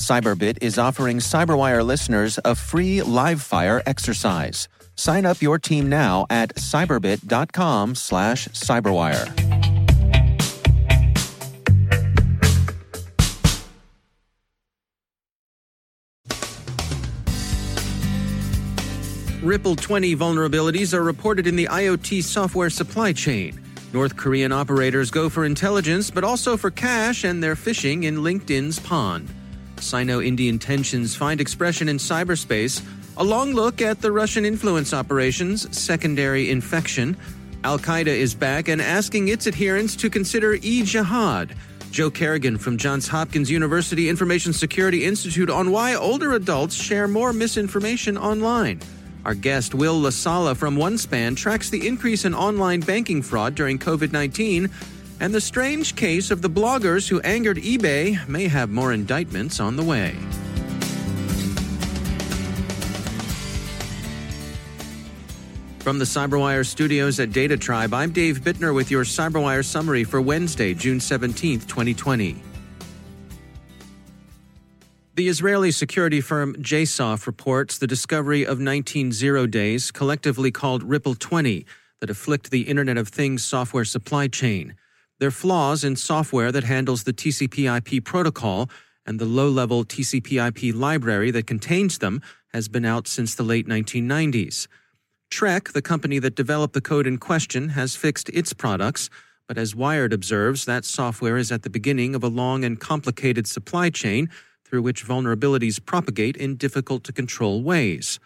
Cyberbit is offering Cyberwire listeners a free live fire exercise. Sign up your team now at cyberbit.com slash cyberwire. Ripple 20 vulnerabilities are reported in the IoT software supply chain. North Korean operators go for intelligence, but also for cash, and they're fishing in LinkedIn's pond. Sino Indian tensions find expression in cyberspace. A long look at the Russian influence operations, secondary infection. Al Qaeda is back and asking its adherents to consider e jihad. Joe Carrigan from Johns Hopkins University Information Security Institute on why older adults share more misinformation online. Our guest, Will LaSala from OneSpan, tracks the increase in online banking fraud during COVID 19, and the strange case of the bloggers who angered eBay may have more indictments on the way. From the CyberWire studios at Data Tribe, I'm Dave Bittner with your CyberWire summary for Wednesday, June 17th, 2020. The Israeli security firm JSOF reports the discovery of 19 zero days, collectively called Ripple 20, that afflict the Internet of Things software supply chain. They're flaws in software that handles the TCP/IP protocol, and the low-level TCP/IP library that contains them has been out since the late 1990s. Treck, the company that developed the code in question, has fixed its products, but as Wired observes, that software is at the beginning of a long and complicated supply chain through which vulnerabilities propagate in difficult to control ways.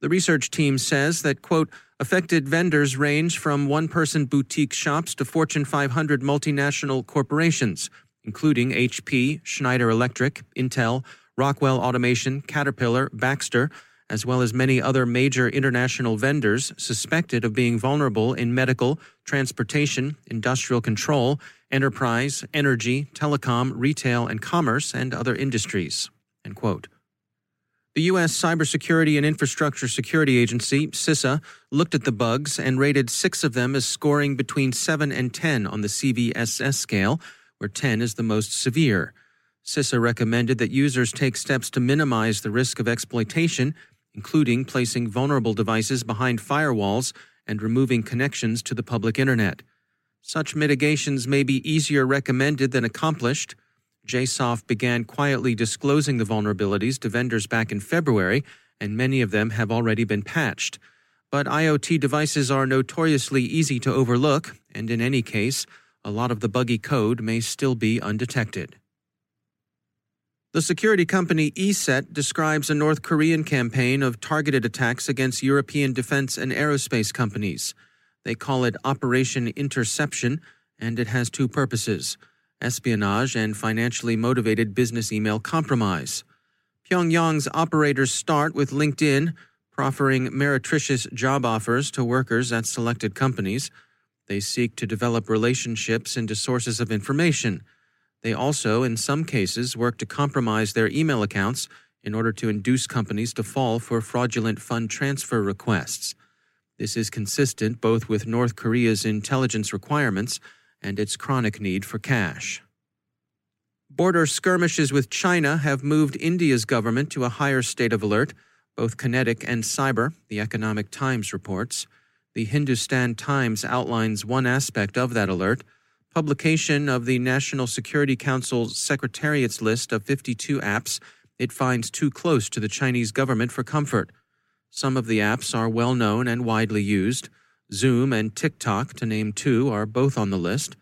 The research team says that, quote, affected vendors range from one person boutique shops to Fortune 500 multinational corporations, including HP, Schneider Electric, Intel, Rockwell Automation, Caterpillar, Baxter, as well as many other major international vendors suspected of being vulnerable in medical, transportation, industrial control, enterprise, energy, telecom, retail, and commerce, and other industries. The U.S. Cybersecurity and Infrastructure Security Agency, CISA, looked at the bugs and rated six of them as scoring between 7 and 10 on the CVSS scale, where 10 is the most severe. CISA recommended that users take steps to minimize the risk of exploitation including placing vulnerable devices behind firewalls and removing connections to the public internet. Such mitigations may be easier recommended than accomplished. JSOF began quietly disclosing the vulnerabilities to vendors back in February, and many of them have already been patched. But IoT devices are notoriously easy to overlook, and in any case, a lot of the buggy code may still be undetected. The security company ESET describes a North Korean campaign of targeted attacks against European defense and aerospace companies. They call it Operation Interception, and it has two purposes espionage and financially motivated business email compromise. Pyongyang's operators start with LinkedIn, proffering meretricious job offers to workers at selected companies. They seek to develop relationships into sources of information they also, in some cases, work to compromise their email accounts in order to induce companies to fall for fraudulent fund transfer requests. This is consistent both with North Korea's intelligence requirements and its chronic need for cash. Border skirmishes with China have moved India's government to a higher state of alert, both kinetic and cyber, the Economic Times reports. The Hindustan Times outlines one aspect of that alert publication of the National Security Council's Secretariat's list of 52 apps it finds too close to the Chinese government for comfort. Some of the apps are well known and widely used. Zoom and TikTok, to name two, are both on the list.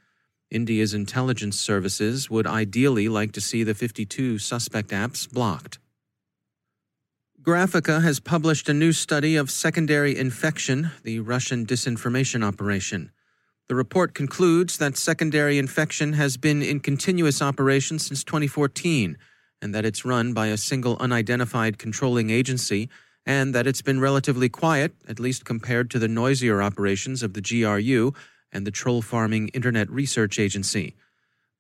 India's intelligence services would ideally like to see the 52 suspect apps blocked. Graphika has published a new study of secondary infection, the Russian disinformation operation. The report concludes that secondary infection has been in continuous operation since 2014 and that it's run by a single unidentified controlling agency and that it's been relatively quiet, at least compared to the noisier operations of the GRU and the troll farming Internet Research Agency.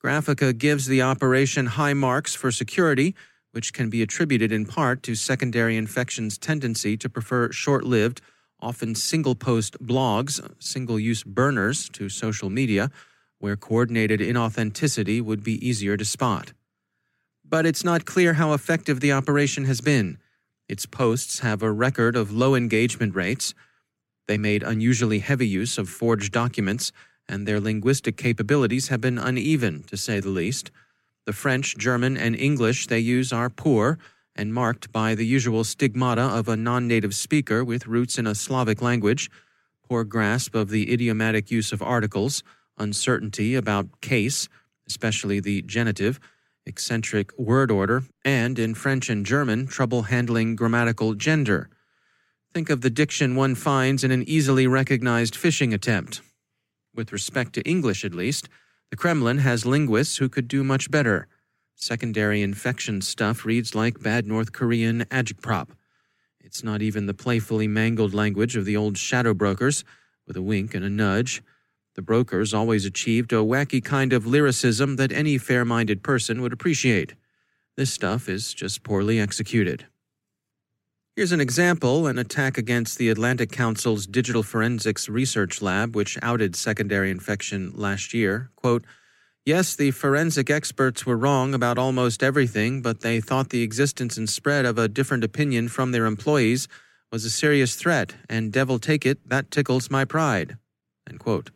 Graphika gives the operation high marks for security, which can be attributed in part to secondary infection's tendency to prefer short lived, often single post blogs, single use burners to social media, where coordinated inauthenticity would be easier to spot. But it's not clear how effective the operation has been. Its posts have a record of low engagement rates. They made unusually heavy use of forged documents, and their linguistic capabilities have been uneven, to say the least. The French, German, and English they use are poor and marked by the usual stigmata of a non native speaker with roots in a Slavic language, poor grasp of the idiomatic use of articles, uncertainty about case, especially the genitive, eccentric word order, and in French and German, trouble handling grammatical gender. Think of the diction one finds in an easily recognized phishing attempt. With respect to English, at least, the Kremlin has linguists who could do much better. Secondary infection stuff reads like bad North Korean agitprop. It's not even the playfully mangled language of the old shadow brokers, with a wink and a nudge. The brokers always achieved a wacky kind of lyricism that any fair minded person would appreciate. This stuff is just poorly executed. Here's an example an attack against the Atlantic Council's Digital Forensics Research Lab, which outed secondary infection last year. Quote, Yes, the forensic experts were wrong about almost everything, but they thought the existence and spread of a different opinion from their employees was a serious threat, and devil take it, that tickles my pride. End quote.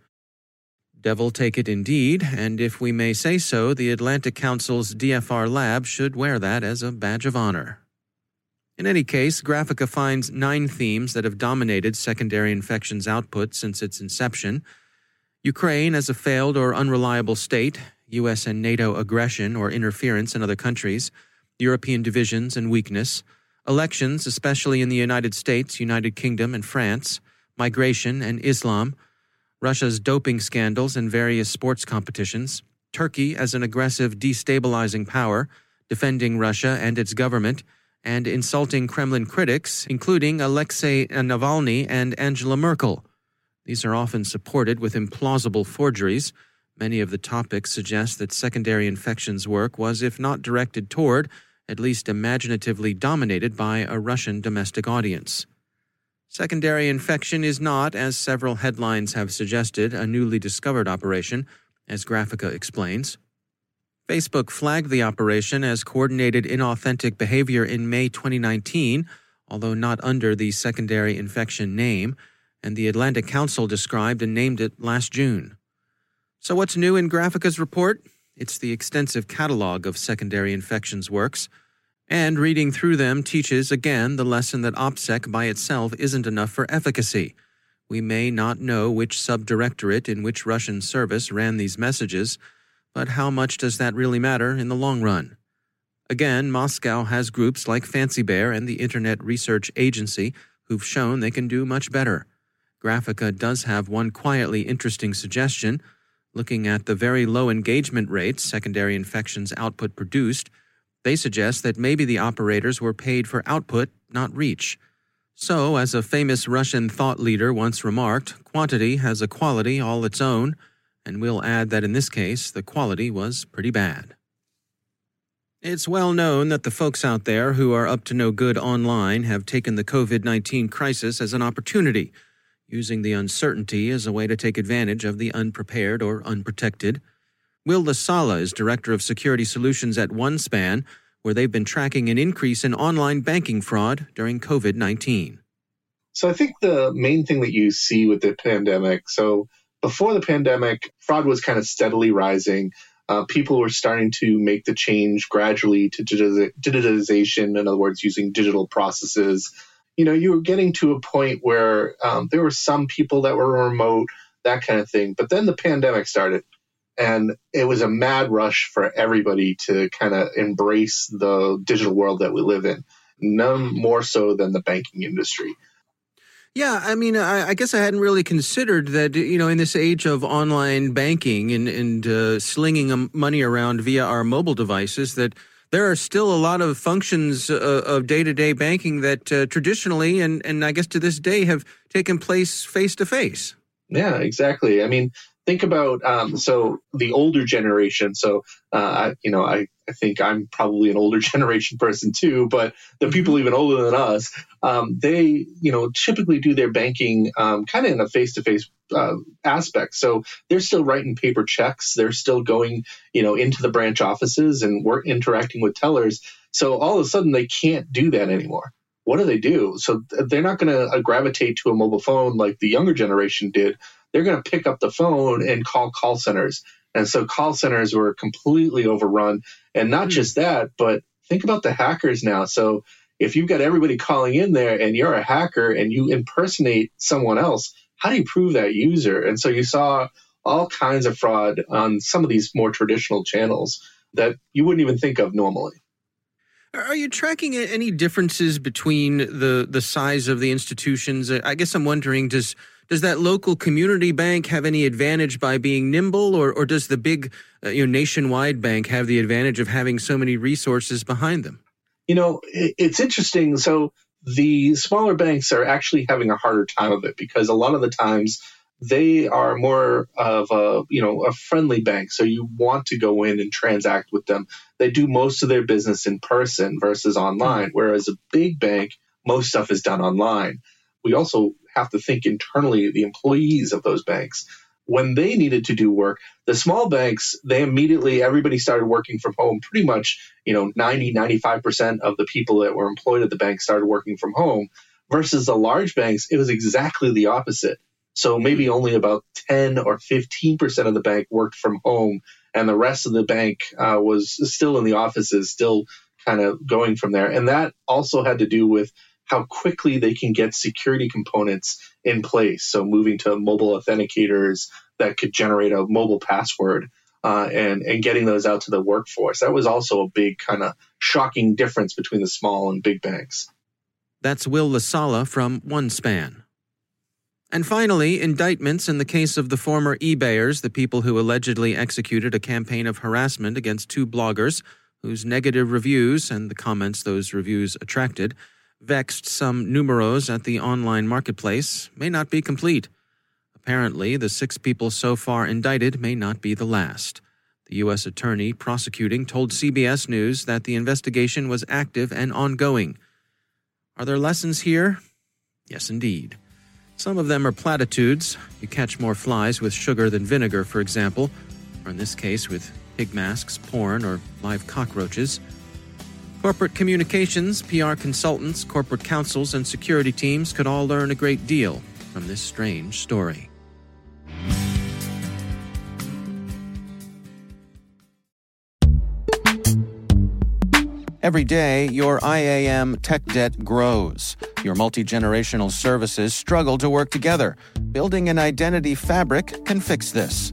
Devil take it indeed, and if we may say so, the Atlantic Council's DFR lab should wear that as a badge of honor. In any case, Graphika finds nine themes that have dominated secondary infections output since its inception Ukraine as a failed or unreliable state, U.S. and NATO aggression or interference in other countries, European divisions and weakness, elections, especially in the United States, United Kingdom, and France, migration and Islam Russia's doping scandals in various sports competitions, Turkey as an aggressive, destabilizing power, defending Russia and its government, and insulting Kremlin critics, including Alexei Navalny and Angela Merkel. These are often supported with implausible forgeries. Many of the topics suggest that secondary infections work was, if not directed toward, at least imaginatively dominated by a Russian domestic audience. Secondary infection is not, as several headlines have suggested, a newly discovered operation, as Graphika explains. Facebook flagged the operation as coordinated inauthentic behavior in May 2019, although not under the secondary infection name, and the Atlantic Council described and named it last June. So, what's new in Graphika's report? It's the extensive catalog of secondary infections works and reading through them teaches again the lesson that OPSEC by itself isn't enough for efficacy. We may not know which subdirectorate in which Russian service ran these messages, but how much does that really matter in the long run? Again, Moscow has groups like Fancy Bear and the Internet Research Agency who've shown they can do much better. Graphika does have one quietly interesting suggestion. Looking at the very low engagement rates secondary infections output produced, they suggest that maybe the operators were paid for output, not reach. So, as a famous Russian thought leader once remarked, quantity has a quality all its own, and we'll add that in this case, the quality was pretty bad. It's well known that the folks out there who are up to no good online have taken the COVID 19 crisis as an opportunity, using the uncertainty as a way to take advantage of the unprepared or unprotected. Will Lasala is Director of Security Solutions at OneSpan, where they've been tracking an increase in online banking fraud during COVID 19. So I think the main thing that you see with the pandemic, so before the pandemic, fraud was kind of steadily rising. Uh, people were starting to make the change gradually to digitization, in other words, using digital processes. you know, you were getting to a point where um, there were some people that were remote, that kind of thing. But then the pandemic started, and it was a mad rush for everybody to kind of embrace the digital world that we live in, none more so than the banking industry. Yeah, I mean, I, I, guess I hadn't really considered that, you know, in this age of online banking and, and uh, slinging money around via our mobile devices, that there are still a lot of functions uh, of day to day banking that uh, traditionally and, and I guess to this day have taken place face to face. Yeah, exactly. I mean, think about um, so the older generation. So, uh, you know, I, I think I'm probably an older generation person too, but the people mm-hmm. even older than us, um, they, you know, typically do their banking um, kind of in a face to face aspect. So they're still writing paper checks. They're still going, you know, into the branch offices and work interacting with tellers. So all of a sudden they can't do that anymore. What do they do? So they're not going to uh, gravitate to a mobile phone like the younger generation did they're going to pick up the phone and call call centers. And so call centers were completely overrun. And not mm. just that, but think about the hackers now. So if you've got everybody calling in there and you're a hacker and you impersonate someone else, how do you prove that user? And so you saw all kinds of fraud on some of these more traditional channels that you wouldn't even think of normally. Are you tracking any differences between the the size of the institutions? I guess I'm wondering does does that local community bank have any advantage by being nimble, or, or does the big uh, you know, nationwide bank have the advantage of having so many resources behind them? You know, it's interesting. So the smaller banks are actually having a harder time of it because a lot of the times they are more of a you know a friendly bank so you want to go in and transact with them they do most of their business in person versus online whereas a big bank most stuff is done online we also have to think internally the employees of those banks. When they needed to do work the small banks they immediately everybody started working from home pretty much you know 90 95% of the people that were employed at the bank started working from home versus the large banks it was exactly the opposite. So maybe only about 10 or 15% of the bank worked from home and the rest of the bank uh, was still in the offices still kind of going from there. And that also had to do with how quickly they can get security components in place. So moving to mobile authenticators that could generate a mobile password uh, and and getting those out to the workforce. That was also a big kind of shocking difference between the small and big banks. That's Will Lasala from OneSpan. And finally, indictments in the case of the former eBayers, the people who allegedly executed a campaign of harassment against two bloggers whose negative reviews and the comments those reviews attracted vexed some numeros at the online marketplace may not be complete. Apparently, the six people so far indicted may not be the last. The U.S. attorney prosecuting told CBS News that the investigation was active and ongoing. Are there lessons here? Yes, indeed. Some of them are platitudes. You catch more flies with sugar than vinegar, for example, or in this case, with pig masks, porn, or live cockroaches. Corporate communications, PR consultants, corporate counsels, and security teams could all learn a great deal from this strange story. Every day, your IAM tech debt grows. Your multi generational services struggle to work together. Building an identity fabric can fix this.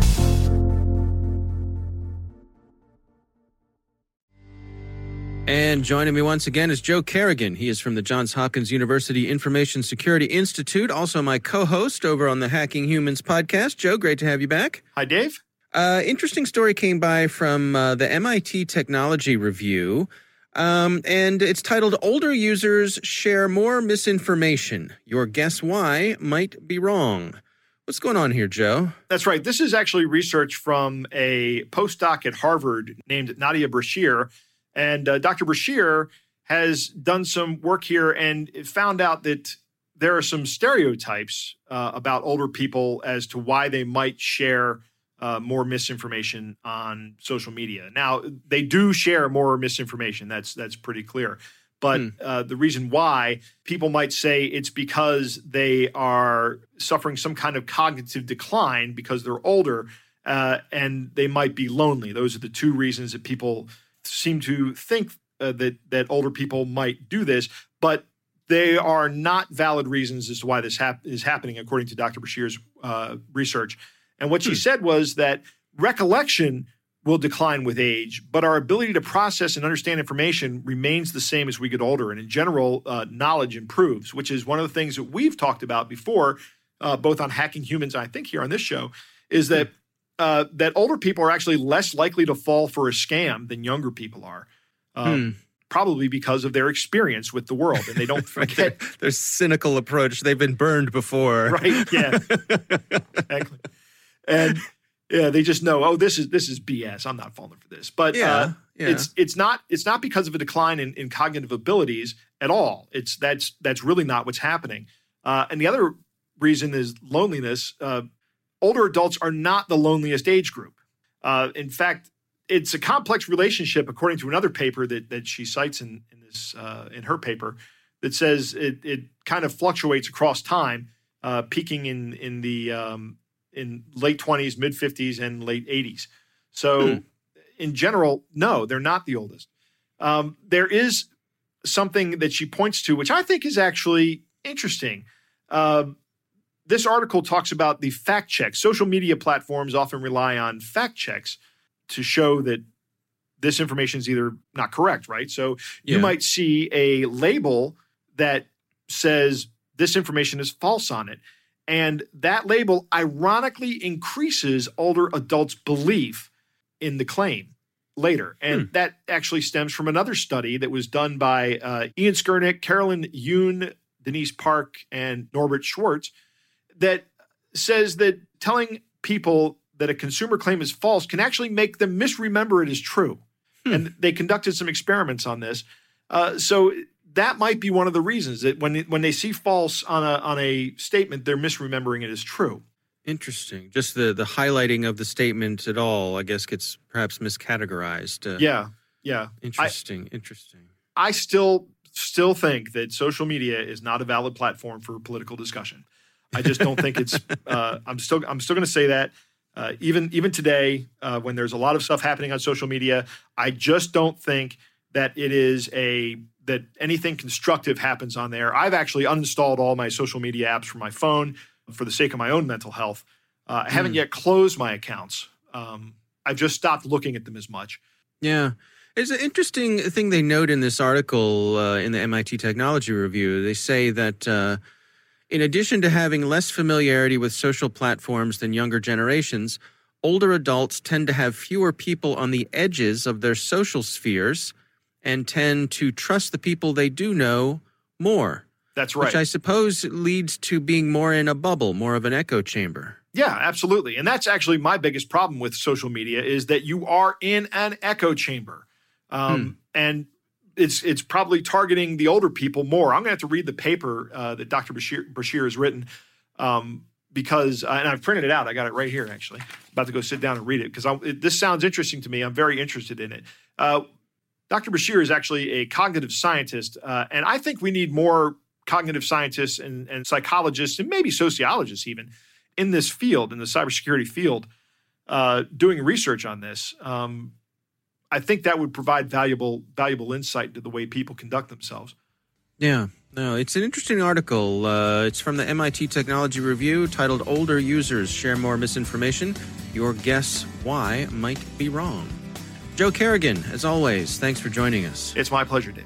And joining me once again is Joe Carrigan. He is from the Johns Hopkins University Information Security Institute, also my co host over on the Hacking Humans podcast. Joe, great to have you back. Hi, Dave. Uh, interesting story came by from uh, the MIT Technology Review, um, and it's titled Older Users Share More Misinformation. Your guess why might be wrong. What's going on here, Joe? That's right. This is actually research from a postdoc at Harvard named Nadia Brashier and uh, Dr. Brashier has done some work here and found out that there are some stereotypes uh, about older people as to why they might share uh, more misinformation on social media. Now, they do share more misinformation. That's that's pretty clear. But hmm. uh, the reason why people might say it's because they are suffering some kind of cognitive decline because they're older uh, and they might be lonely. Those are the two reasons that people seem to think uh, that that older people might do this, but they are not valid reasons as to why this hap- is happening, according to Dr. Bashir's uh, research. And what she hmm. said was that recollection will decline with age, but our ability to process and understand information remains the same as we get older. And in general, uh, knowledge improves, which is one of the things that we've talked about before, uh, both on hacking humans, I think here on this show, is that hmm uh, that older people are actually less likely to fall for a scam than younger people are. Um, hmm. Probably because of their experience with the world, and they don't forget their, their, cynical approach. They've been burned before, right? Yeah, exactly. And yeah, they just know, oh, this is this is BS. I'm not falling for this. But yeah, uh, yeah. it's it's not it's not because of a decline in, in cognitive abilities at all. It's that's that's really not what's happening. Uh, and the other reason is loneliness. Uh, older adults are not the loneliest age group. Uh, in fact, it's a complex relationship, according to another paper that that she cites in in this uh, in her paper, that says it it kind of fluctuates across time, uh, peaking in in the um, in late twenties, mid fifties, and late eighties. So, hmm. in general, no, they're not the oldest. Um, there is something that she points to, which I think is actually interesting. Uh, this article talks about the fact check. Social media platforms often rely on fact checks to show that this information is either not correct, right? So you yeah. might see a label that says this information is false on it. And that label ironically increases older adults' belief in the claim later. And hmm. that actually stems from another study that was done by uh, Ian Skurnik, Carolyn Yoon, Denise Park, and Norbert Schwarz that says that telling people that a consumer claim is false can actually make them misremember it as true. Hmm. And they conducted some experiments on this. Uh, so that might be one of the reasons that when when they see false on a on a statement, they're misremembering it as true. Interesting. Just the the highlighting of the statement at all, I guess, gets perhaps miscategorized. Uh, yeah, yeah. Interesting. I, interesting. I still still think that social media is not a valid platform for political discussion. I just don't think it's. Uh, I'm still. I'm still going to say that. Uh, even even today, uh, when there's a lot of stuff happening on social media, I just don't think that it is a that anything constructive happens on there. I've actually uninstalled all my social media apps from my phone for the sake of my own mental health. Uh, I haven't mm. yet closed my accounts. Um, I've just stopped looking at them as much. Yeah. It's an interesting thing they note in this article uh, in the MIT Technology Review. They say that uh, in addition to having less familiarity with social platforms than younger generations, older adults tend to have fewer people on the edges of their social spheres and tend to trust the people they do know more. That's right. Which I suppose leads to being more in a bubble, more of an echo chamber. Yeah, absolutely. And that's actually my biggest problem with social media is that you are in an echo chamber. Um, hmm. And it's it's probably targeting the older people more. I'm going to have to read the paper uh, that Dr. Bashir, Brashier has written um, because, uh, and I've printed it out. I got it right here, actually. About to go sit down and read it because this sounds interesting to me. I'm very interested in it. Uh, Dr. Bashir is actually a cognitive scientist, uh, and I think we need more cognitive scientists and, and, psychologists and maybe sociologists even in this field, in the cybersecurity field, uh, doing research on this. Um, I think that would provide valuable valuable insight into the way people conduct themselves. Yeah, no, it's an interesting article. Uh, it's from the MIT Technology Review titled Older Users Share More Misinformation. Your guess why might be wrong. Joe Carrigan, as always, thanks for joining us. It's my pleasure, Dave.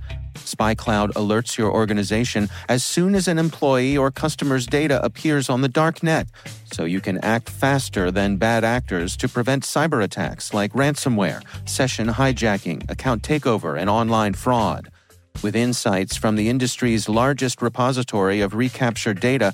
SpyCloud alerts your organization as soon as an employee or customer's data appears on the dark net, so you can act faster than bad actors to prevent cyber attacks like ransomware, session hijacking, account takeover, and online fraud. With insights from the industry's largest repository of recaptured data,